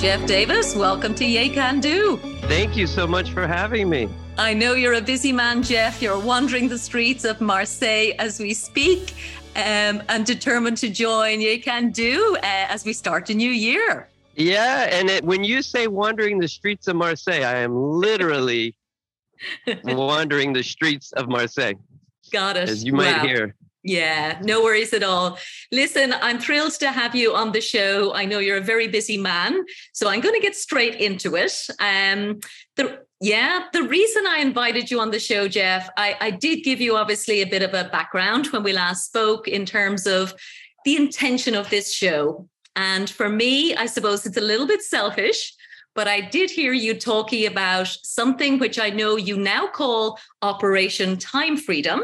Jeff Davis, welcome to Ye Can Do. Thank you so much for having me. I know you're a busy man, Jeff. You're wandering the streets of Marseille as we speak um, and determined to join Ye Can Do uh, as we start a new year. Yeah, and it, when you say wandering the streets of Marseille, I am literally wandering the streets of Marseille. Got it. As you might wow. hear. Yeah, no worries at all. Listen, I'm thrilled to have you on the show. I know you're a very busy man, so I'm going to get straight into it. Um, the yeah, the reason I invited you on the show, Jeff, I, I did give you obviously a bit of a background when we last spoke in terms of the intention of this show. And for me, I suppose it's a little bit selfish, but I did hear you talking about something which I know you now call Operation Time Freedom.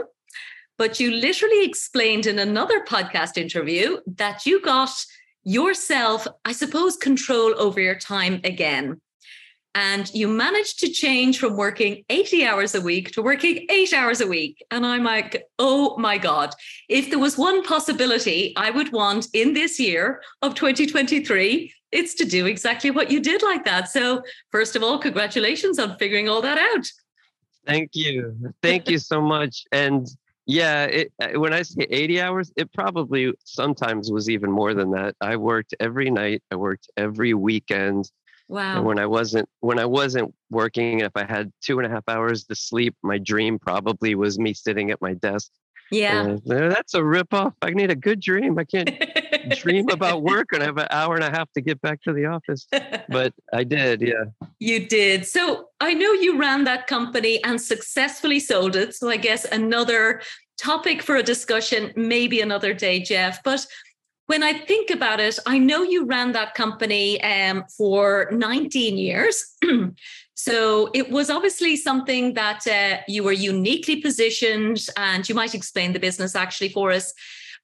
But you literally explained in another podcast interview that you got yourself, I suppose, control over your time again. And you managed to change from working 80 hours a week to working eight hours a week. And I'm like, oh my God, if there was one possibility I would want in this year of 2023, it's to do exactly what you did like that. So, first of all, congratulations on figuring all that out. Thank you. Thank you so much. And yeah, it, uh, when I say 80 hours, it probably sometimes was even more than that. I worked every night, I worked every weekend. Wow. And when I wasn't when I wasn't working, if I had two and a half hours to sleep, my dream probably was me sitting at my desk. Yeah. that's a ripoff. I need a good dream. I can't dream about work and I have an hour and a half to get back to the office. But I did, yeah. You did. So I know you ran that company and successfully sold it. So I guess another topic for a discussion, maybe another day, Jeff. But when I think about it, I know you ran that company um, for 19 years. so it was obviously something that uh, you were uniquely positioned, and you might explain the business actually for us.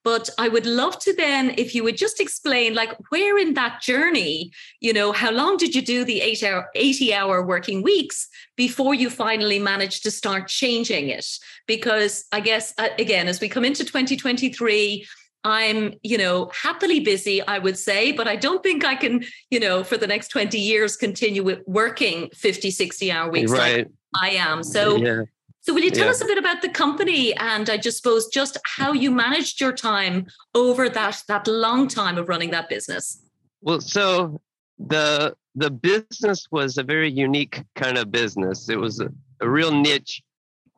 But I would love to then, if you would just explain, like, where in that journey, you know, how long did you do the eight hour, 80 hour working weeks before you finally managed to start changing it? Because I guess, uh, again, as we come into 2023, I'm, you know, happily busy, I would say, but I don't think I can, you know, for the next 20 years continue working 50, 60 hour weeks right. like I am. So, yeah. so will you tell yeah. us a bit about the company and I just suppose just how you managed your time over that that long time of running that business? Well, so the the business was a very unique kind of business. It was a, a real niche.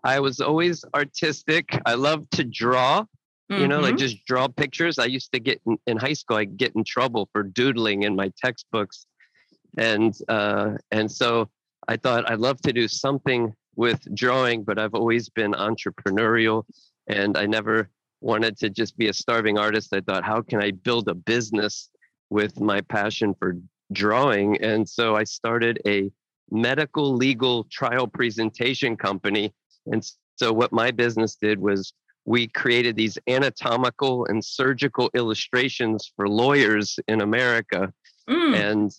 I was always artistic. I love to draw Mm-hmm. You know, like mm-hmm. just draw pictures. I used to get in, in, high school, I get in trouble for doodling in my textbooks. And uh, and so I thought I'd love to do something with drawing, but I've always been entrepreneurial and I never wanted to just be a starving artist. I thought, how can I build a business with my passion for drawing? And so I started a medical legal trial presentation company. And so what my business did was we created these anatomical and surgical illustrations for lawyers in America. Mm. And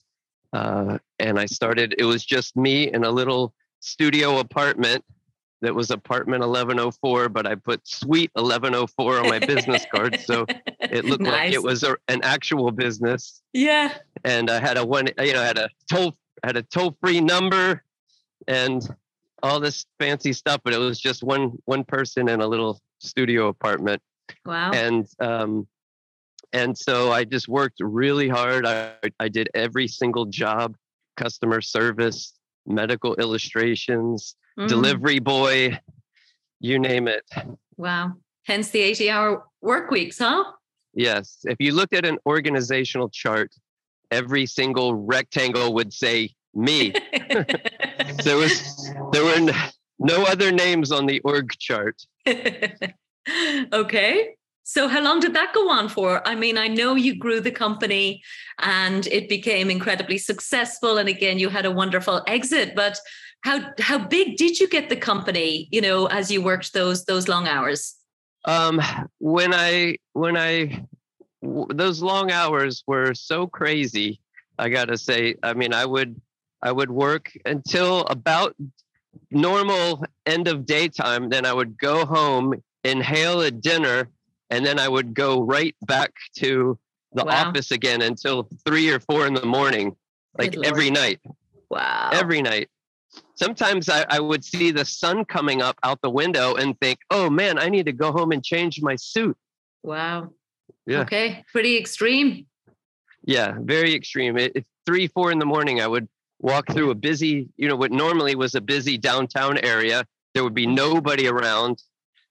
uh, and I started, it was just me in a little studio apartment that was apartment 1104, but I put suite 1104 on my business card. So it looked nice. like it was a, an actual business. Yeah. And I had a one, you know, I had a toll, had a toll free number and all this fancy stuff, but it was just one, one person in a little studio apartment. Wow. And um, and so I just worked really hard. I, I did every single job, customer service, medical illustrations, mm. delivery boy, you name it. Wow. Hence the 80 hour work weeks, huh? Yes. If you looked at an organizational chart, every single rectangle would say me. there was there were no other names on the org chart. okay. So, how long did that go on for? I mean, I know you grew the company and it became incredibly successful. And again, you had a wonderful exit. But how how big did you get the company? You know, as you worked those those long hours. Um, when I when I w- those long hours were so crazy. I gotta say. I mean, I would I would work until about normal end of daytime, then I would go home, inhale a dinner, and then I would go right back to the wow. office again until three or four in the morning. like Good every Lord. night, Wow. every night. Sometimes I, I would see the sun coming up out the window and think, oh man, I need to go home and change my suit. wow. Yeah. Okay. Pretty extreme. Yeah, very extreme. It, it's three, four in the morning. I would walk through a busy, you know, what normally was a busy downtown area. There would be nobody around.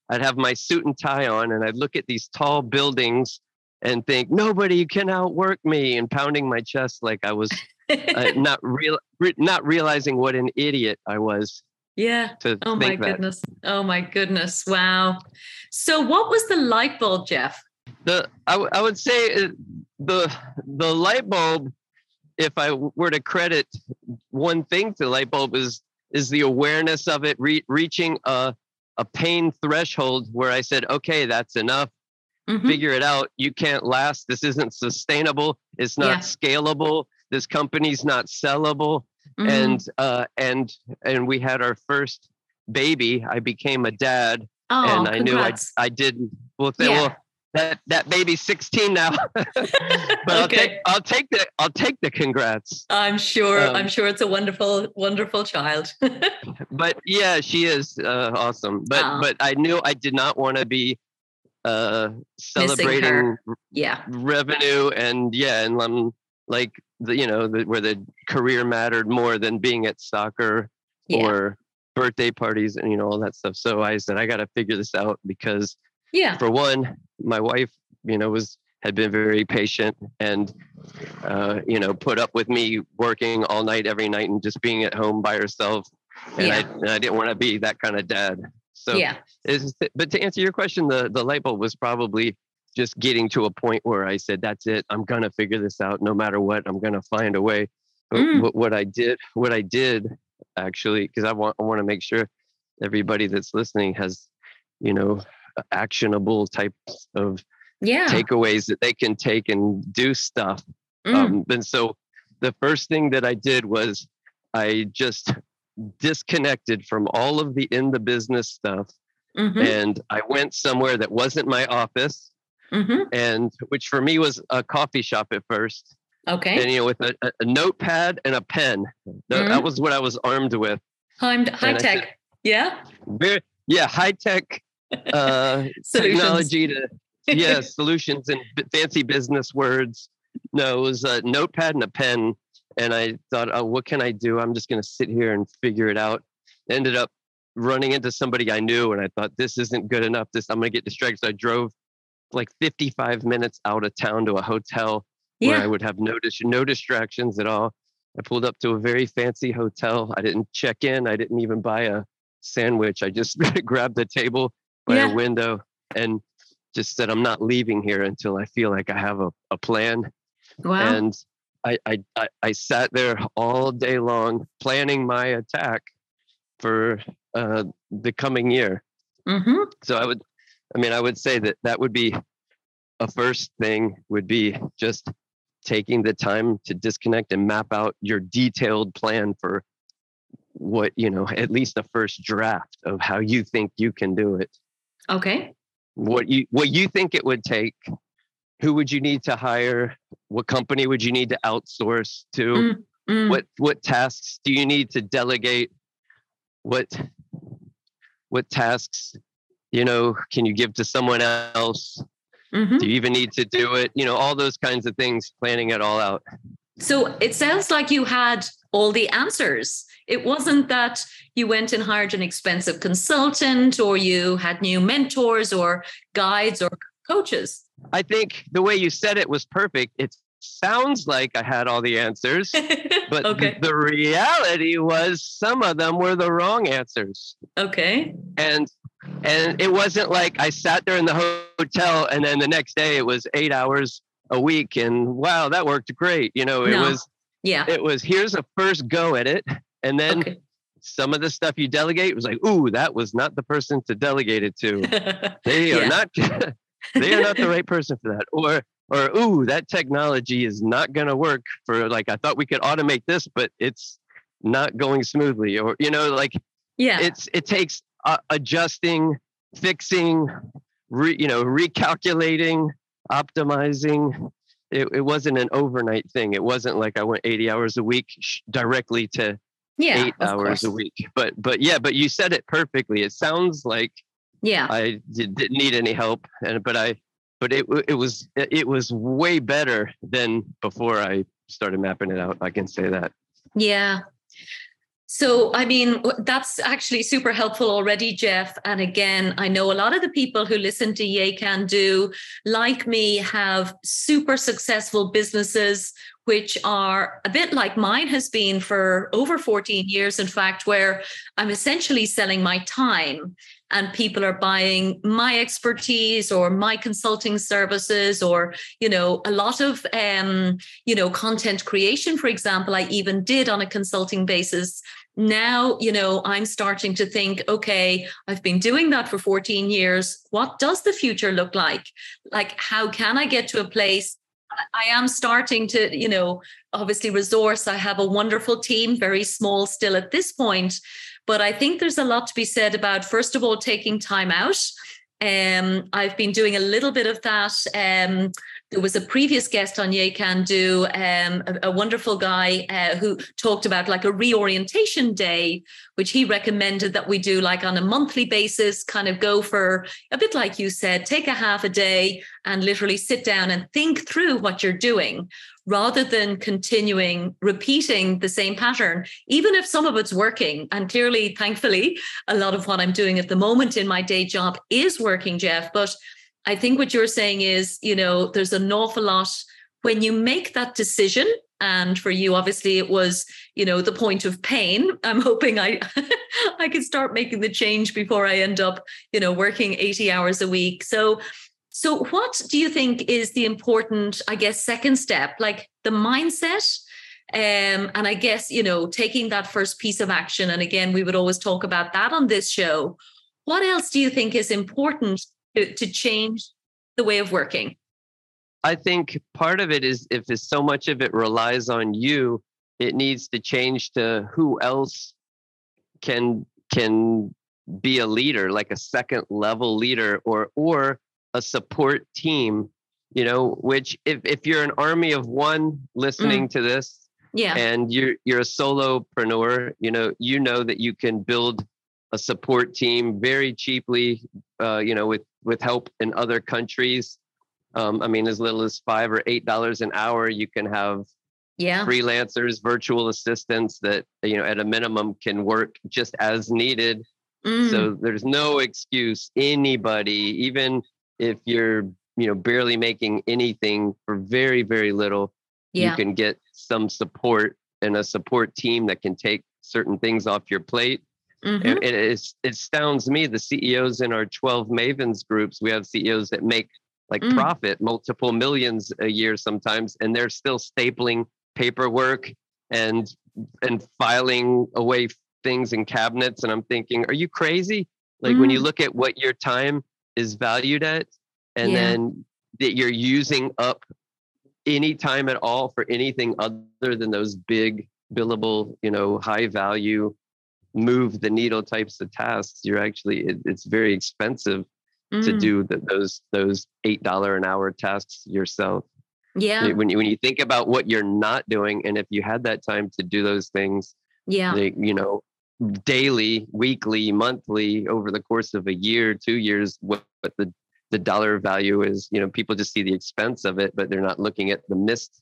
I'd have my suit and tie on, and I'd look at these tall buildings and think, nobody can outwork me, and pounding my chest like I was uh, not real, re- not realizing what an idiot I was yeah. Oh my that. goodness. Oh my goodness. Wow. So what was the light bulb, Jeff? the I, w- I would say uh, the the light bulb if I were to credit one thing to the light bulb is is the awareness of it re- reaching a a pain threshold where i said okay that's enough Mhm. figure it out you can't last this isn't sustainable it's not Yeah. scalable this company's not sellable Mhm. and uh and and we had our first baby i became a dad oh, and I knew I. I didn't. Well, th- Yeah. well, that that baby's 16 now, but I'll take I'll take the I'll take the congrats. I'm sure. um, I'm sure it's a wonderful, wonderful child. But yeah, she is uh, awesome. But Aw. but I knew I did not want to be uh, celebrating yeah. revenue and yeah, and um, like the you know the, where the career mattered more than being at soccer Yeah. or birthday parties and you know all that stuff. So I said I got to figure this out because yeah. for one, my wife, you know, was had been very patient and uh, you know put up with me working all night every night and just being at home by herself. And, I, Yeah. and I didn't want to be that kind of dad. So, yeah. it's, but to answer your question, the the light bulb was probably just getting to a point where I said, "That's it. I'm gonna figure this out, no matter what. I'm gonna find a way." But Mm. what, what I did, what I did, actually, because I want I want to make sure everybody that's listening has, you know, actionable types of Yeah. takeaways that they can take and do stuff. Mm. Um, and so the first thing that I did was I just disconnected from all of the in the business stuff Mhm. and I went somewhere that wasn't my office Mhm. and which for me was a coffee shop at first Okay. and you know with a, a- notepad and a pen Th- that was what I was armed with High, high and I said- tech. Yeah. very yeah high tech uh technology to yeah solutions and fancy business words. No it was a notepad and a pen and i thought oh what can i do? I'm just going to sit here and figure it out. Ended up running into somebody i knew and i thought this isn't good enough. This i'm going to get distracted. So i drove like 55 minutes out of town to a hotel where i would have no dis- no distractions at all. I pulled up to a very fancy hotel. I didn't check in. I didn't even buy a sandwich. I just grabbed the table by Yeah. a window and just said i'm not leaving here until i feel like i have a, a plan Wow. and I, I i i sat there all day long planning my attack for uh, the coming year hmm so i would i mean i would say that that would be a first thing would be just taking the time to disconnect and map out your detailed plan for what you know at least a first draft of how you think you can do it Okay. what you what you think it would take who would you need to hire what company would you need to outsource to Mm, Mm. what what tasks do you need to delegate what what tasks you know can you give to someone else Mhm. do you even need to do it you know all those kinds of things planning it all out So it sounds like you had all the answers. It wasn't that you went and hired an expensive consultant or you had new mentors or guides or coaches. i think the way you said it was perfect it sounds like i had all the answers but okay. the reality was some of them were the wrong answers Okay. and and it wasn't like I sat there in the hotel and then the next day it was eight hours a week and wow that worked great you know it No. was Yeah. it was here's a first go at it and then Okay. some of the stuff you delegate was like ooh that was not the person to delegate it to they are not they are not the right person for that or or ooh that technology is not going to work for like I thought we could automate this but it's not going smoothly or you know like yeah. it's it takes uh, adjusting fixing re, you know recalculating optimizing it, it wasn't an overnight thing. It wasn't like I went 80 hours a week sh- directly to yeah, eight hours course. a week. But but yeah, but you said it perfectly. It sounds like yeah, I did, didn't need any help, and but I but it it was it was way better than before I started mapping it out. I can say that. yeah. So, I mean, that's actually super helpful already, Jeff. And again, I know a lot of the people who listen to Yay Can Do, like me, have super successful businesses, which are a bit like mine has been for over 14 years, in fact, where I'm essentially selling my time and people are buying my expertise or my consulting services or you know a lot of um, you know content creation for example i even did on a consulting basis now you know i'm starting to think okay i've been doing that for 14 years what does the future look like like how can i get to a place i am starting to you know obviously resource i have a wonderful team very small still at this point but I think there's a lot to be said about, first of all, taking time out. Um, I've been doing a little bit of that. Um, there was a previous guest on Yay Can Do, um, a, a, wonderful guy uh, who talked about like a reorientation day, which he recommended that we do like on a monthly basis, kind of go for a bit like you said, take a half a day and literally sit down and think through what you're doing rather than continuing repeating the same pattern, even if some of it's working. And clearly, thankfully, a lot of what I'm doing at the moment in my day job is working, Jeff. But I think what you're saying is, you know, there's an awful lot when you make that decision. And for you, obviously, it was, you know, the point of pain. I'm hoping I I can start making the change before I end up, you know, working 80 hours a week. So so, what do you think is the important, I guess, second step, like the mindset? Um, and I guess, you know, taking that first piece of action. And again, we would always talk about that on this show. What else do you think is important to, to change the way of working? I think part of it is if so much of it relies on you, it needs to change to who else can can be a leader, like a second level leader, or or a support team you know which if, if you're an army of one listening mm. to this yeah and you're you're a solopreneur you know you know that you can build a support team very cheaply uh, you know with with help in other countries um, i mean as little as five or eight dollars an hour you can have yeah freelancers virtual assistants that you know at a minimum can work just as needed mm. so there's no excuse anybody even if you're you know barely making anything for very very little yeah. you can get some support and a support team that can take certain things off your plate mm-hmm. and it, it astounds me the ceos in our 12 mavens groups we have ceos that make like mm. profit multiple millions a year sometimes and they're still stapling paperwork and and filing away things in cabinets and i'm thinking are you crazy like mm. when you mm. look at what your time is valued at and yeah. then that you're using up any time at all for anything other than those big billable you know high value move the needle types of tasks you're actually it, it's very expensive mm. to do the, those those eight dollar an hour tasks yourself yeah when you when you think about what you're not doing and if you had that time to do those things yeah they, you know daily, weekly, monthly over the course of a year, two years, what, what the the dollar value is. You know, people just see the expense of it, but they're not looking at the missed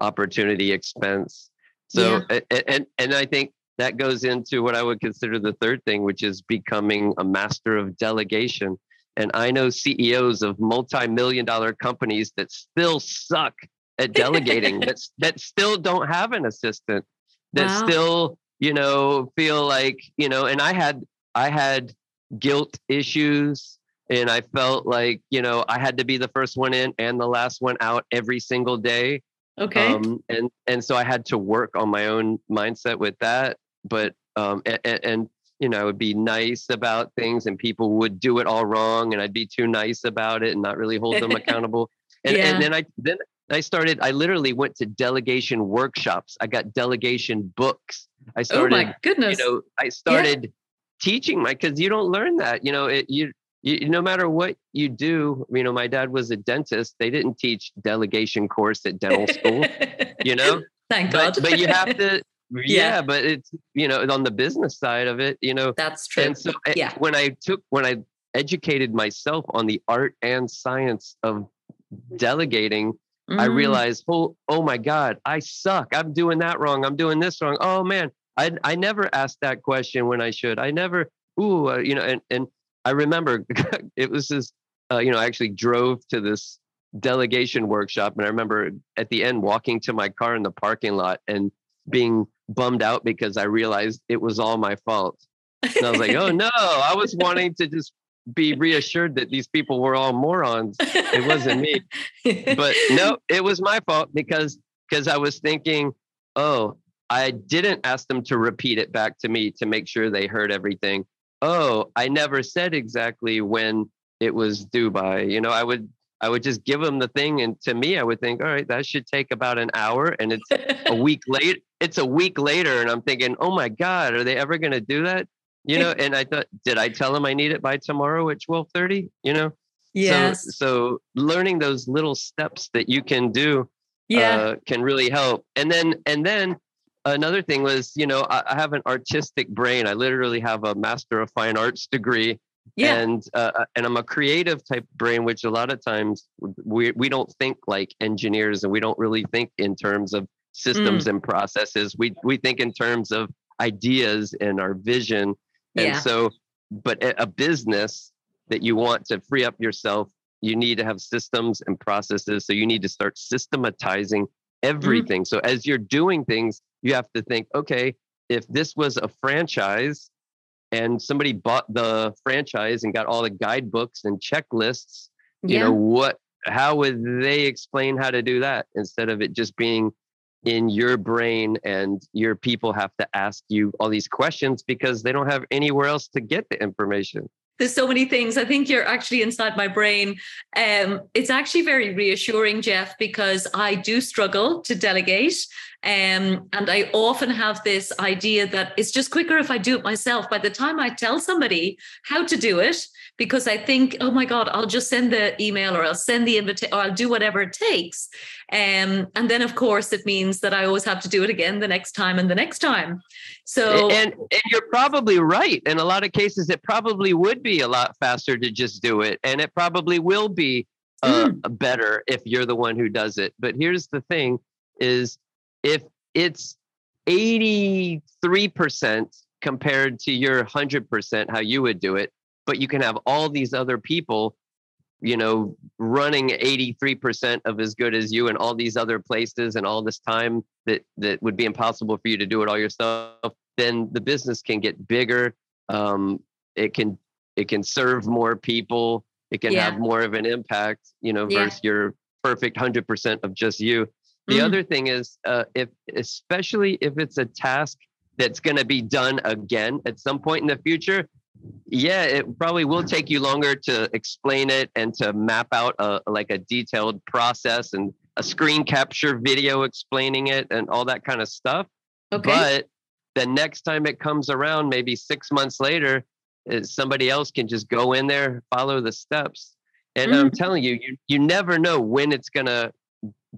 opportunity expense. So, yeah. and and I think that goes into what I would consider the third thing, which is becoming a master of delegation. And I know CEOs of multi-million dollar companies that still suck at delegating, that that still don't have an assistant, that wow. still you know feel like you know and i had i had guilt issues and i felt like you know i had to be the first one in and the last one out every single day okay um, and and so i had to work on my own mindset with that but um and, and you know i would be nice about things and people would do it all wrong and i'd be too nice about it and not really hold them accountable and, yeah. and then i then I started, I literally went to delegation workshops. I got delegation books. I started, oh my goodness. You know, I started yeah. teaching my, cause you don't learn that, you know, it, you, you, no matter what you do, you know, my dad was a dentist. They didn't teach delegation course at dental school, you know. Thank but, God. but you have to, yeah, Yeah. But it's you know on the business side of it, you know. That's true. And so eh, Yeah. when I took when I educated myself on the art and science of delegating, I Mm. realized, oh, oh my God, I suck. I'm doing that wrong. I'm doing this wrong. Oh man, I I never asked that question when I should. I never, ooh, uh, you know, and and I remember it was this, uh, you know, I actually drove to this delegation workshop, and I remember at the end walking to my car in the parking lot and being bummed out because I realized it was all my fault. And I was like, oh no, I was wanting to just be reassured that these people were all morons. It wasn't me but no, it was my fault because because I was thinking, oh, I didn't ask them to repeat it back to me to make sure they heard everything. Oh, I never said exactly when it was due by. You know, I would I would just give them the thing, and to me, I would think, all right, that should take about an hour, and it's a week late. It's a week later, and I'm thinking, oh my god, are they ever going to do that? You know, and I thought, did I tell them I need it by tomorrow at twelve thirty? You know, yes. so, so learning those little steps that you can do yeah. uh, can really help. And then and then another thing was, you know, I, I have an artistic brain. I literally have a Master of Fine Arts degree, yeah. and uh, and I'm a creative type brain, which a lot of times we we don't think like engineers, and we don't really think in terms of Mm. systems and processes. We we think in terms of ideas and our vision. And Yeah. so, but a a business that you want to free up yourself, you need to have systems and processes. So you need to start systematizing everything. So as you're doing things, you have to think, okay, if this was a franchise and somebody bought the franchise and got all the guidebooks and checklists, you yeah. know, what how would they explain how to do that instead of it just being in your brain and your people have to ask you all these questions because they don't have anywhere else to get the information. there's so many things. I think you're actually inside my brain. Um, it's actually very reassuring, Jeff, because I do struggle to delegate. Um, and I often have this idea that it's just quicker if I do it myself. By the time I tell somebody how to do it, because I think, oh my God, I'll just send the email or I'll send the invitation or I'll do whatever it takes. Um, and then, of course, it means that I always have to do it again the next time and the next time. So, and, and you're probably right. In a lot of cases, it probably would be a lot faster to just do it. And it probably will be uh, better if you're the one who does it. But here's the thing is if it's 83% compared to your 100% how you would do it, but you can have all these other people you know running 83% of as good as you in all these other places and all this time that that would be impossible for you to do it all yourself then the business can get bigger um, it can it can serve more people it can Yeah. have more of an impact you know Yeah. versus your perfect 100% of just you the Mhm. other thing is uh, if especially if it's a task that's going to be done again at some point in the future yeah it probably will take you longer to explain it and to map out a like a detailed process and a screen capture video explaining it and all that kind of stuff okay. but the next time it comes around maybe six months later uh, somebody else can just go in there follow the steps and i'm telling you you, you never know when it's going to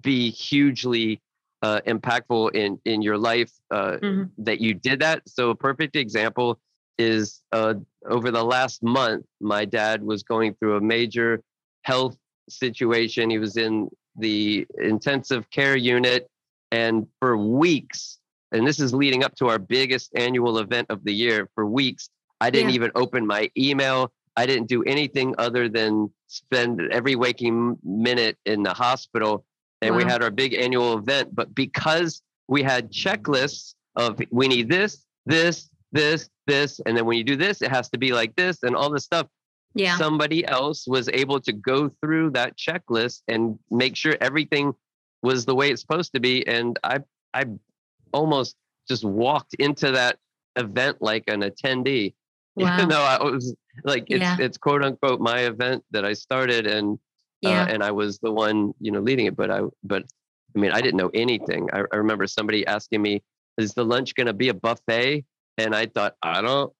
be hugely uh, impactful in in your life uh, Mhm. that you did that so a perfect example is uh, over the last month my dad was going through a major health situation he was in the intensive care unit and for weeks and this is leading up to our biggest annual event of the year for weeks i didn't Yeah. even open my email i didn't do anything other than spend every waking minute in the hospital and we had our big annual event but because we had checklists of we need this this this this and then when you do this it has to be like this and all this stuff yeah. somebody else was able to go through that checklist and make sure everything was the way it's supposed to be and i i almost just walked into that event like an attendee Wow. even though i was like it's Yeah. it's quote unquote my event that i started and yeah. uh, and i was the one you know leading it but i but i mean i didn't know anything i, I remember somebody asking me is the lunch going to be a buffet and i thought i don't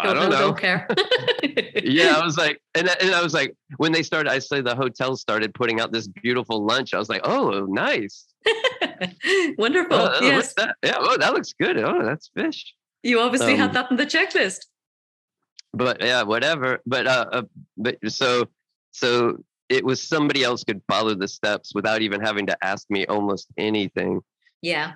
I don't know, know. Don't care. yeah, I was like, and, and I was like, when they started, I say the hotel started putting out this beautiful lunch. I was like, oh, nice. Wonderful. Oh, yes. that? Yeah, oh, that looks good. Oh, that's fish. You obviously had Um, that in the checklist. But yeah, whatever. But uh, uh, but so so it was somebody else could follow the steps without even having to ask me almost anything. Yeah.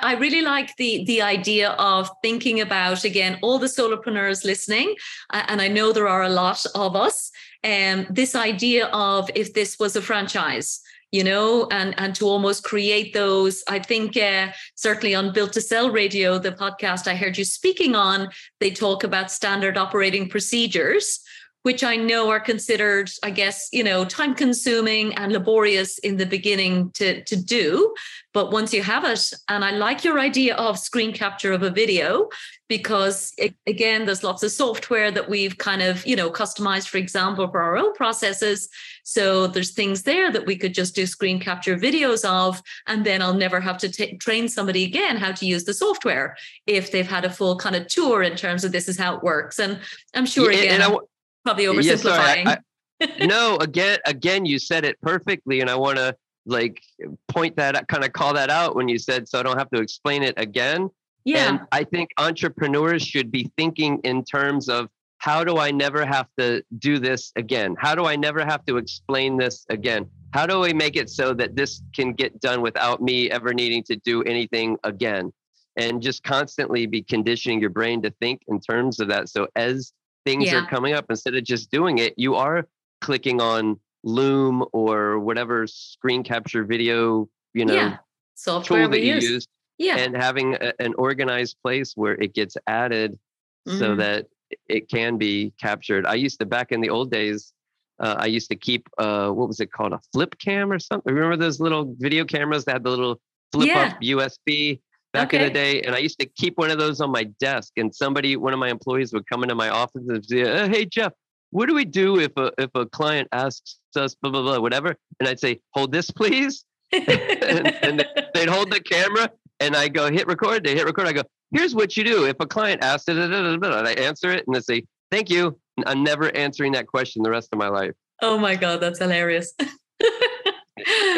I really like the the idea of thinking about again all the solopreneurs listening, uh, and I know there are a lot of us. Um, this idea of if this was a franchise, you know, and and to almost create those. I think uh, certainly on Built to Sell Radio, the podcast I heard you speaking on, they talk about standard operating procedures which I know are considered, I guess, you know, time consuming and laborious in the beginning to, to do. But once you have it, and I like your idea of screen capture of a video, because it, again, there's lots of software that we've kind of, you know, customized, for example, for our own processes. So there's things there that we could just do screen capture videos of, and then I'll never have to t- train somebody again how to use the software if they've had a full kind of tour in terms of this is how it works. And I'm sure Yeah, again, and I I'm w- probably uh, Yeah, oversimplifying. sorry, I- no, again, again, you said it perfectly, and I want to like point that, kind of call that out when you said, so I don't have to explain it again. yeah. And I think entrepreneurs should be thinking in terms of how do I never have to do this again? How do I never have to explain this again? How do I make it so that this can get done without me ever needing to do anything again? And just constantly be conditioning your brain to think in terms of that. So as things Yeah. are coming up, instead of just doing it, you are clicking on Loom or whatever screen capture video, you know, yeah. Software tool that you use. use Yeah. and having a, an organized place where it gets added so Mhm. that it can be captured. I used to back in the old days. Uh, I used to keep uh, what was it called a flip cam or something. Remember those little video cameras that had the little flip Yeah. up USB back in the day? And I used to keep one of those on my desk. And somebody, one of my employees, would come into my office and say, uh, "Hey Jeff, what do we do if a if a client asks us blah blah blah whatever?" And I'd say, "Hold this, please." and, and they'd hold the camera and I go hit record. They hit record. I go, here's what you do. If a client asks it, and I answer it and they say, thank you. I'm never answering that question the rest of my life. oh my god, that's hilarious.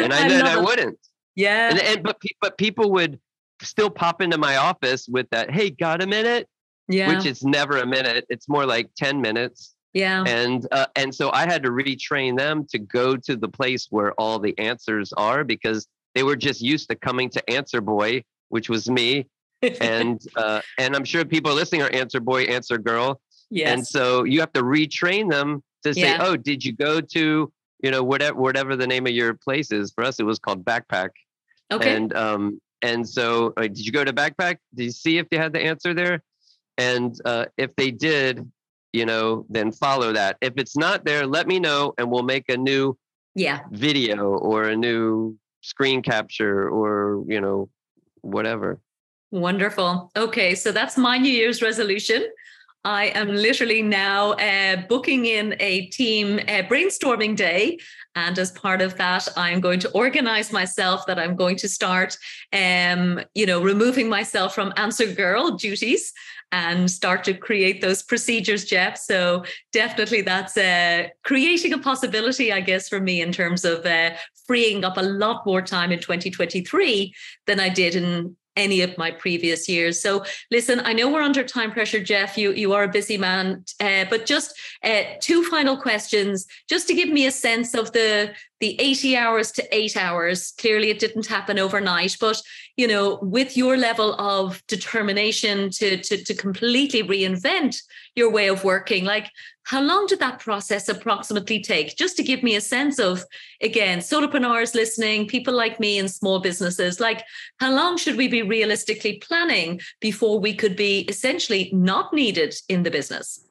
And I, love I wouldn't. Yeah. And, and but but people would still pop into my office with that, hey, got a minute? yeah. Which is never a minute. It's more like 10 minutes. yeah. And uh, and so I had to retrain them to go to the place where all the answers are because they were just used to coming to Answer Boy, which was me, and uh, and I'm sure people listening are answer boy, answer girl, and so you have to retrain them to say, Yeah. oh, did you go to you know whatever whatever the name of your place is? For us, it was called Backpack, Okay. and um and so uh, did you go to Backpack? Did you see if they had the answer there? And uh, if they did, you know, then follow that. If it's not there, let me know, and we'll make a new yeah. video or a new screen capture or you know whatever. Wonderful. Okay, so that's my New Year's resolution. I am literally now uh, booking in a team uh, brainstorming day. And as part of that, I'm going to organize myself that I'm going to start, um, you know, removing myself from answer girl duties and start to create those procedures, Jeff. So definitely that's uh, creating a possibility, I guess, for me in terms of uh, freeing up a lot more time in 2023 than I did in any of my previous years. So listen, I know we're under time pressure, Jeff. You you are a busy man, uh, but just uh, two final questions, just to give me a sense of the the 80 hours to eight hours. Clearly, it didn't happen overnight, but you know, with your level of determination to to, to completely reinvent your way of working, like how long did that process approximately take? Just to give me a sense of, again, solopreneurs listening, people like me in small businesses, like how long should we be realistically planning before we could be essentially not needed in the business?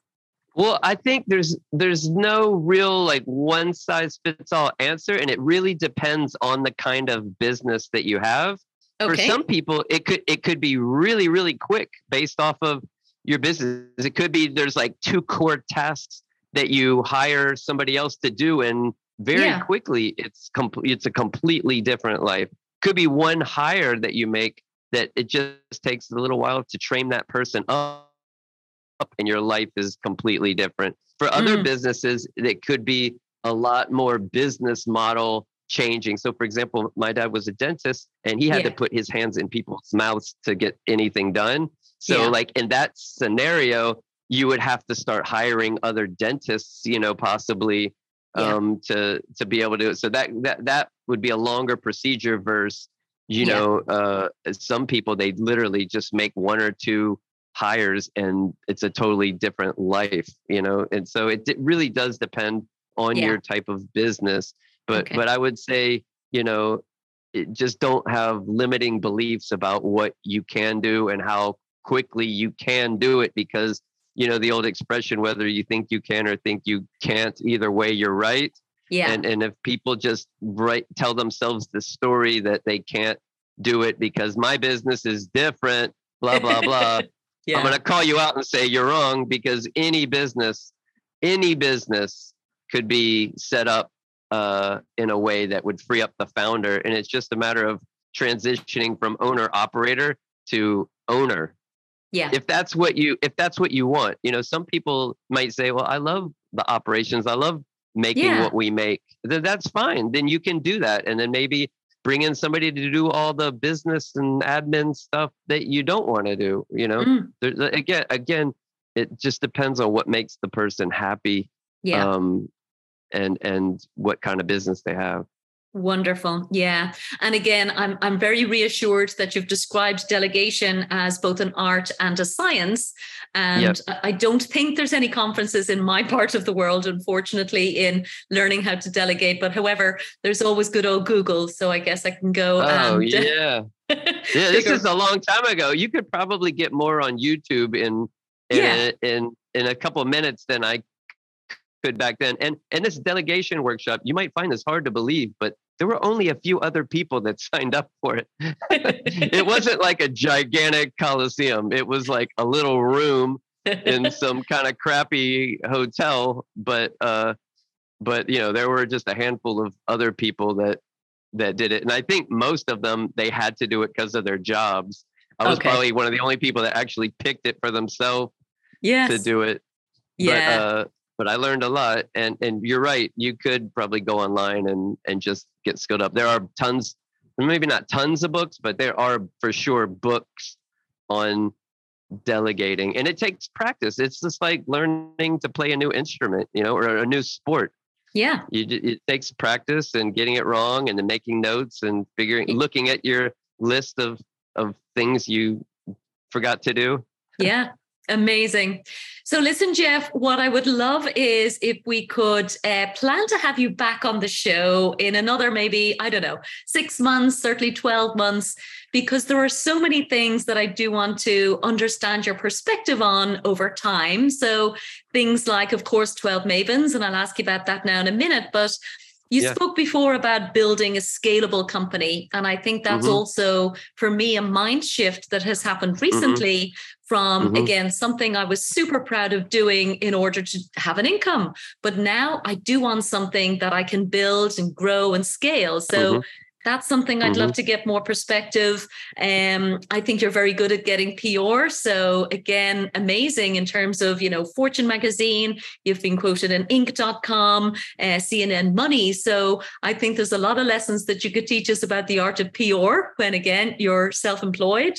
Well, I think there's there's no real like one size fits all answer, and it really depends on the kind of business that you have. For some people, it could it could be really really quick based off of your business. It could be there's like two core tasks that you hire somebody else to do, and very Yeah. quickly it's complete. It's a completely different life. Could be one hire that you make that it just takes a little while to train that person up and your life is completely different. For other Mm. businesses, it could be a lot more business model changing. So, for example, my dad was a dentist and he had to put his hands in people's mouths to get anything done. So, Yeah. like in that scenario, you would have to start hiring other dentists, you know, possibly Yeah. um, to to be able to. So that that that would be a longer procedure versus, you Yeah. know, uh, some people they literally just make one or two hires and it's a totally different life, you know. And so it, it really does depend on your type of business. But Okay. but I would say, you know, it, just don't have limiting beliefs about what you can do and how quickly you can do it because you know the old expression whether you think you can or think you can't either way you're right Yeah. and and if people just write tell themselves the story that they can't do it because my business is different blah blah blah yeah. i'm going to call you out and say you're wrong because any business any business could be set up uh, in a way that would free up the founder and it's just a matter of transitioning from owner operator to owner yeah. if that's what you if that's what you want you know some people might say well i love the operations i love making Yeah. what we make then that's fine then you can do that and then maybe bring in somebody to do all the business and admin stuff that you don't want to do you know Mm, there, the- again again it just depends on what makes the person happy yeah. um and and what kind of business they have Wonderful. Yeah. And again, I'm I'm very reassured that you've described delegation as both an art and a science. And Yep. I don't think there's any conferences in my part of the world, unfortunately, in learning how to delegate. But however, there's always good old Google. So I guess I can go oh and yeah yeah this is a long time ago you could probably get more on youtube in in, Yeah. in in a couple of minutes than i could back then and and this delegation workshop you might find this hard to believe but there were only a few other people that signed up for it it wasn't like a gigantic coliseum it was like a little room in some kind of crappy hotel but uh but you know there were just a handful of other people that that did it and i think most of them they had to do it because of their jobs i was Okay. probably one of the only people that actually picked it for themselves yes. to do it yeah. but uh but i learned a lot and and you're right you could probably go online and and just get skilled up there are tons maybe not tons of books but there are for sure books on delegating and it takes practice it's just like learning to play a new instrument you know or a new sport yeah. you it takes practice and getting it wrong and then making notes and figuring looking at your list of of things you forgot to do Yeah. Amazing. So, listen, Jeff, what I would love is if we could uh, plan to have you back on the show in another maybe, I don't know, six months, certainly 12 months, because there are so many things that I do want to understand your perspective on over time. So, things like, of course, 12 Mavens, and I'll ask you about that now in a minute, but you Yeah. spoke before about building a scalable company. And I think that's Mhm. also, for me, a mind shift that has happened recently from, Mhm. again, something I was super proud of doing in order to have an income. But now I do want something that I can build and grow and scale. So Mhm. That's something I'd love to get more perspective. Um, I think you're very good at getting PR. So again, amazing in terms of, you know, Fortune magazine, you've been quoted in Inc.com, uh, CNN Money. So I think there's a lot of lessons that you could teach us about the art of PR when again you're self-employed.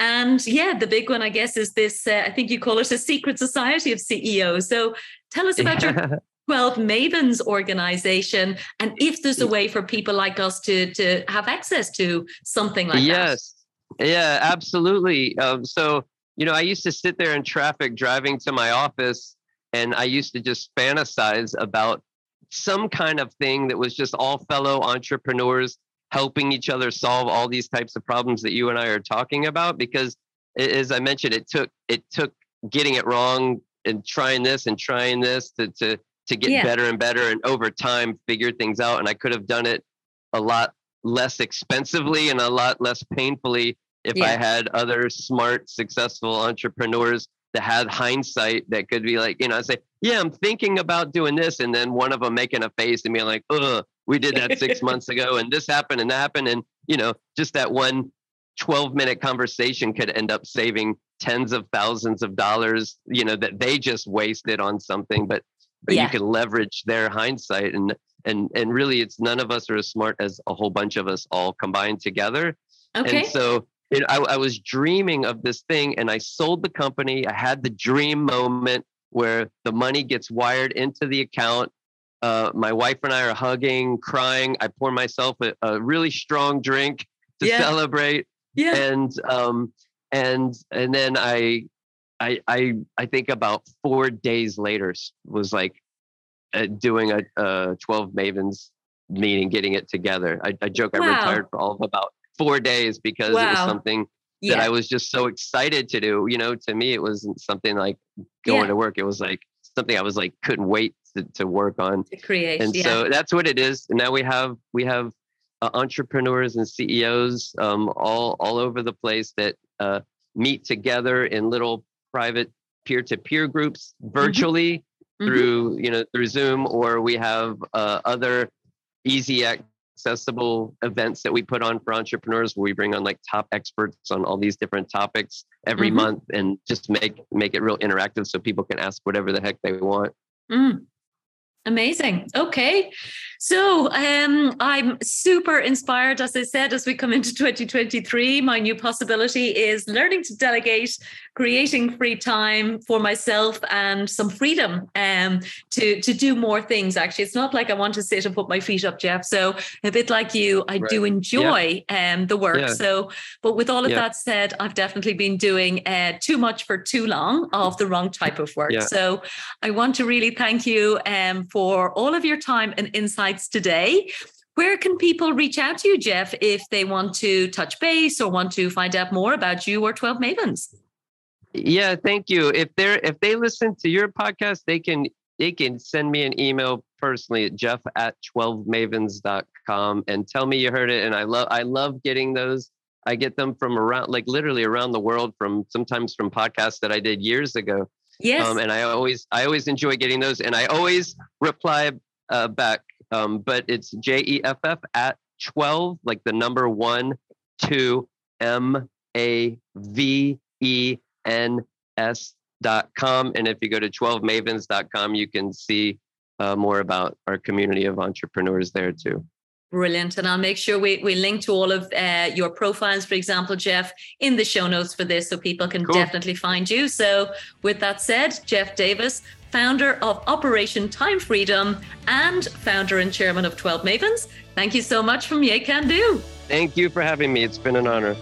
And yeah, the big one, I guess, is this. Uh, I think you call it a secret society of CEOs. So tell us about your 12 Mavens organization and if there's a way for people like us to, to have access to something like that. yes. Yeah absolutely. Um, so you know i used to sit there in traffic driving to my office and i used to just fantasize about some kind of thing that was just all fellow entrepreneurs helping each other solve all these types of problems that you and i are talking about because as i mentioned it took it took getting it wrong and trying this and trying this to to to get Yeah. better and better and over time figure things out and i could have done it a lot less expensively and a lot less painfully if I had other smart, successful entrepreneurs that had hindsight that could be like, you know, I say, yeah, I'm thinking about doing this. And then one of them making a face and being like, oh, we did that six months ago and this happened and that happened. And, you know, just that one 12 minute conversation could end up saving tens of thousands of dollars, you know, that they just wasted on something, but but yeah. you can leverage their hindsight and and and really it's none of us are as smart as a whole bunch of us all combined together. Okay. And so it, I, I was dreaming of this thing and I sold the company. I had the dream moment where the money gets wired into the account. Uh, my wife and I are hugging, crying. I pour myself a, a really strong drink to yeah. celebrate. Yeah. And um, and and then I I I I think about four days later was like uh, doing a, a 12 Mavens meeting, getting it together. I, I joke wow. I retired for all of about four days because wow. it was something yeah. that I was just so excited to do. You know, to me, it wasn't something like going yeah. to work. It was like something I was like couldn't wait to, to work on. To create, and yeah. so that's what it is. And now we have we have uh, entrepreneurs and CEOs um, all all over the place that uh, meet together in little private peer-to-peer groups mm-hmm. virtually mm-hmm. through mm-hmm. you know through Zoom, or we have uh, other easy accessible events that we put on for entrepreneurs where we bring on like top experts on all these different topics every mm-hmm. month and just make make it real interactive so people can ask whatever the heck they want. Mm. Amazing. Okay. So um, I'm super inspired, as I said, as we come into 2023. My new possibility is learning to delegate, creating free time for myself and some freedom um, to, to do more things. Actually, it's not like I want to sit and put my feet up, Jeff. So a bit like you, I right. do enjoy yeah. um, the work. Yeah. So, but with all of yeah. that said, I've definitely been doing uh, too much for too long of the wrong type of work. So I want to really thank you um, for all of your time and insight insights today. Where can people reach out to you, Jeff, if they want to touch base or want to find out more about you or 12 Mavens? Yeah, thank you. If they're if they listen to your podcast, they can they can send me an email personally at jeff at 12mavens.com and tell me you heard it. And I love I love getting those. I get them from around like literally around the world from sometimes from podcasts that I did years ago. Yes. Um, and I always I always enjoy getting those and I always reply uh, back um, but it's J E F F at 12, like the number one, two, M A V E N S dot com. And if you go to 12mavens.com, you can see uh, more about our community of entrepreneurs there too. Brilliant. And I'll make sure we, we link to all of uh, your profiles, for example, Jeff, in the show notes for this so people can cool. definitely find you. So, with that said, Jeff Davis, founder of Operation Time Freedom and founder and chairman of 12 Mavens, thank you so much from Ye Can Do. Thank you for having me. It's been an honor.